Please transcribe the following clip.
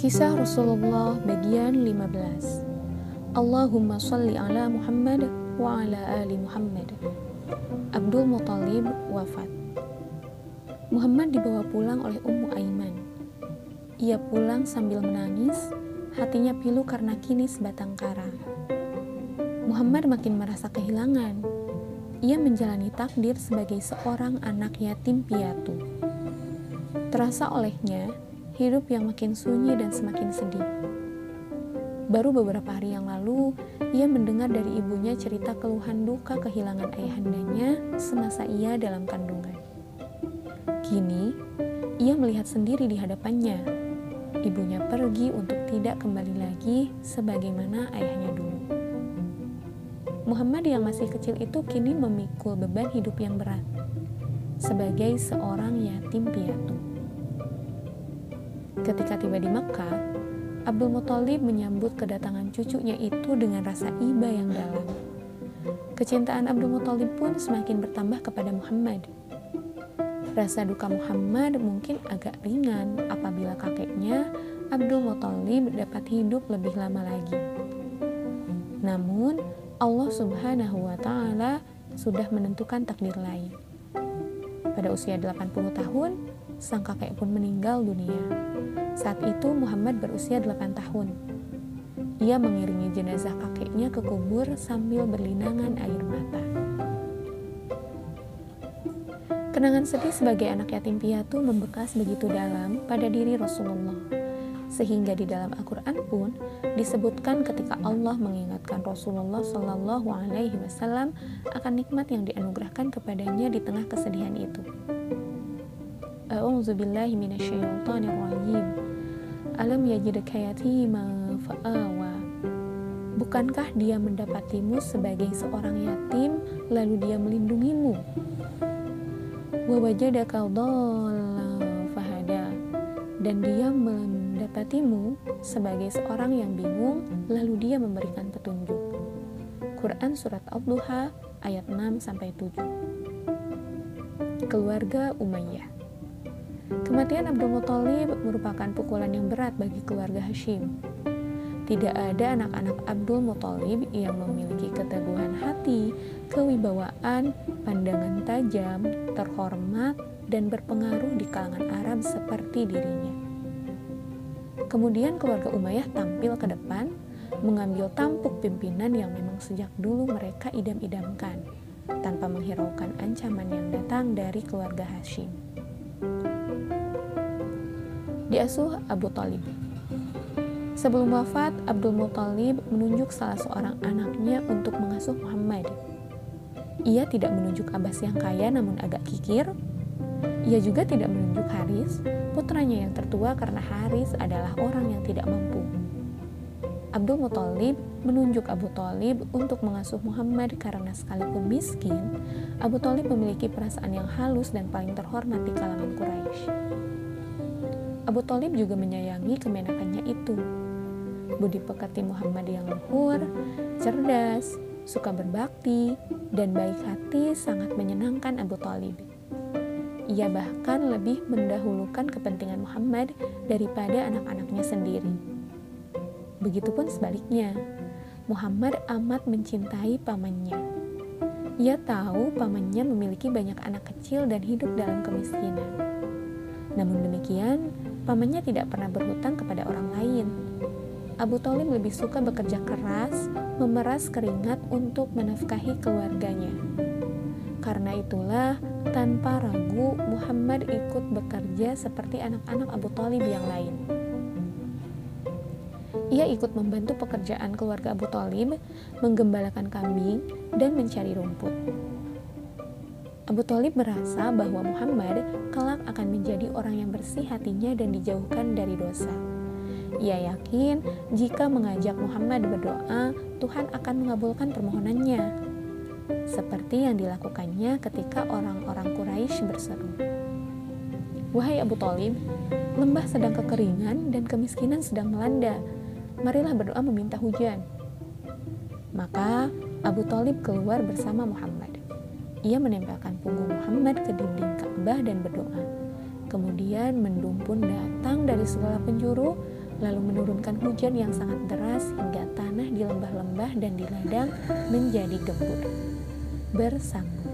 Kisah Rasulullah bagian 15 Allahumma salli ala Muhammad wa ala ali Muhammad. Abdul Muttalib wafat. Muhammad dibawa pulang oleh Ummu Aiman. Ia pulang sambil menangis Hatinya pilu karena kini sebatang kara. Muhammad makin merasa kehilangan. Ia menjalani takdir sebagai seorang anak yatim piatu. Terasa olehnya hidup yang makin sunyi dan semakin sedih. Baru beberapa hari yang lalu, ia mendengar dari ibunya cerita keluhan duka kehilangan ayahandanya semasa ia dalam kandungan. Kini, ia melihat sendiri di hadapannya. Ibunya pergi untuk tidak kembali lagi sebagaimana ayahnya dulu. Muhammad yang masih kecil itu kini memikul beban hidup yang berat sebagai seorang yatim piatu. Ketika tiba di Mekah, Abdul Muthalib menyambut kedatangan cucunya itu dengan rasa iba yang dalam. Kecintaan Abdul Muthalib pun semakin bertambah kepada Muhammad. Rasa duka Muhammad mungkin agak ringan apabila kakeknya Abdul Muthalib dapat hidup lebih lama lagi. Namun, Allah Subhanahu wa taala sudah menentukan takdir lain. Pada usia 80 tahun, sang kakek pun meninggal dunia. Saat itu Muhammad berusia 8 tahun. Ia mengiringi jenazah kakeknya ke kubur sambil berlinangan air mata. Kenangan sedih sebagai anak yatim piatu membekas begitu dalam pada diri Rasulullah sehingga di dalam Al-Quran pun disebutkan ketika Allah mengingatkan Rasulullah Shallallahu Alaihi Wasallam akan nikmat yang dianugerahkan kepadanya di tengah kesedihan itu. A'udzubillahi minasyaitonirrajim. Alam yajidka yatima fa'awa. Bukankah dia mendapatimu sebagai seorang yatim lalu dia melindungimu? Wa fahada. Dan dia mendapatimu sebagai seorang yang bingung, lalu dia memberikan petunjuk. Quran Surat Al-Duha ayat 6 7. Keluarga Umayyah. Kematian Abdul Muthalib merupakan pukulan yang berat bagi keluarga Hashim. Tidak ada anak-anak Abdul Muthalib yang memiliki keteguhan hati, kewibawaan, pandangan tajam, terhormat, dan berpengaruh di kalangan Arab seperti dirinya. Kemudian keluarga Umayyah tampil ke depan, mengambil tampuk pimpinan yang memang sejak dulu mereka idam-idamkan, tanpa menghiraukan ancaman yang datang dari keluarga Hashim. Diasuh Abu Talib Sebelum wafat, Abdul Muthalib menunjuk salah seorang anaknya untuk mengasuh Muhammad. Ia tidak menunjuk Abbas yang kaya namun agak kikir, ia juga tidak menunjuk Haris, putranya yang tertua karena Haris adalah orang yang tidak mampu. Abdul Muthalib menunjuk Abu Talib untuk mengasuh Muhammad karena sekalipun miskin, Abu Talib memiliki perasaan yang halus dan paling terhormat di kalangan Quraisy. Abu Talib juga menyayangi kemenakannya itu. Budi pekerti Muhammad yang luhur, cerdas, suka berbakti, dan baik hati sangat menyenangkan Abu Talib. Ia bahkan lebih mendahulukan kepentingan Muhammad daripada anak-anaknya sendiri. Begitupun sebaliknya, Muhammad amat mencintai pamannya. Ia tahu pamannya memiliki banyak anak kecil dan hidup dalam kemiskinan. Namun demikian, pamannya tidak pernah berhutang kepada orang lain. Abu Talib lebih suka bekerja keras, memeras keringat untuk menafkahi keluarganya. Karena itulah, tanpa ragu Muhammad ikut bekerja seperti anak-anak Abu Talib yang lain. Ia ikut membantu pekerjaan keluarga Abu Talib, menggembalakan kambing, dan mencari rumput. Abu Talib merasa bahwa Muhammad kelak akan menjadi orang yang bersih hatinya dan dijauhkan dari dosa. Ia yakin jika mengajak Muhammad berdoa, Tuhan akan mengabulkan permohonannya seperti yang dilakukannya ketika orang-orang Quraisy berseru. Wahai Abu Talib, lembah sedang kekeringan dan kemiskinan sedang melanda. Marilah berdoa meminta hujan. Maka Abu Talib keluar bersama Muhammad. Ia menempelkan punggung Muhammad ke dinding Ka'bah dan berdoa. Kemudian mendung pun datang dari segala penjuru, lalu menurunkan hujan yang sangat deras hingga tanah di lembah-lembah dan di ladang menjadi gembur. Bersambung.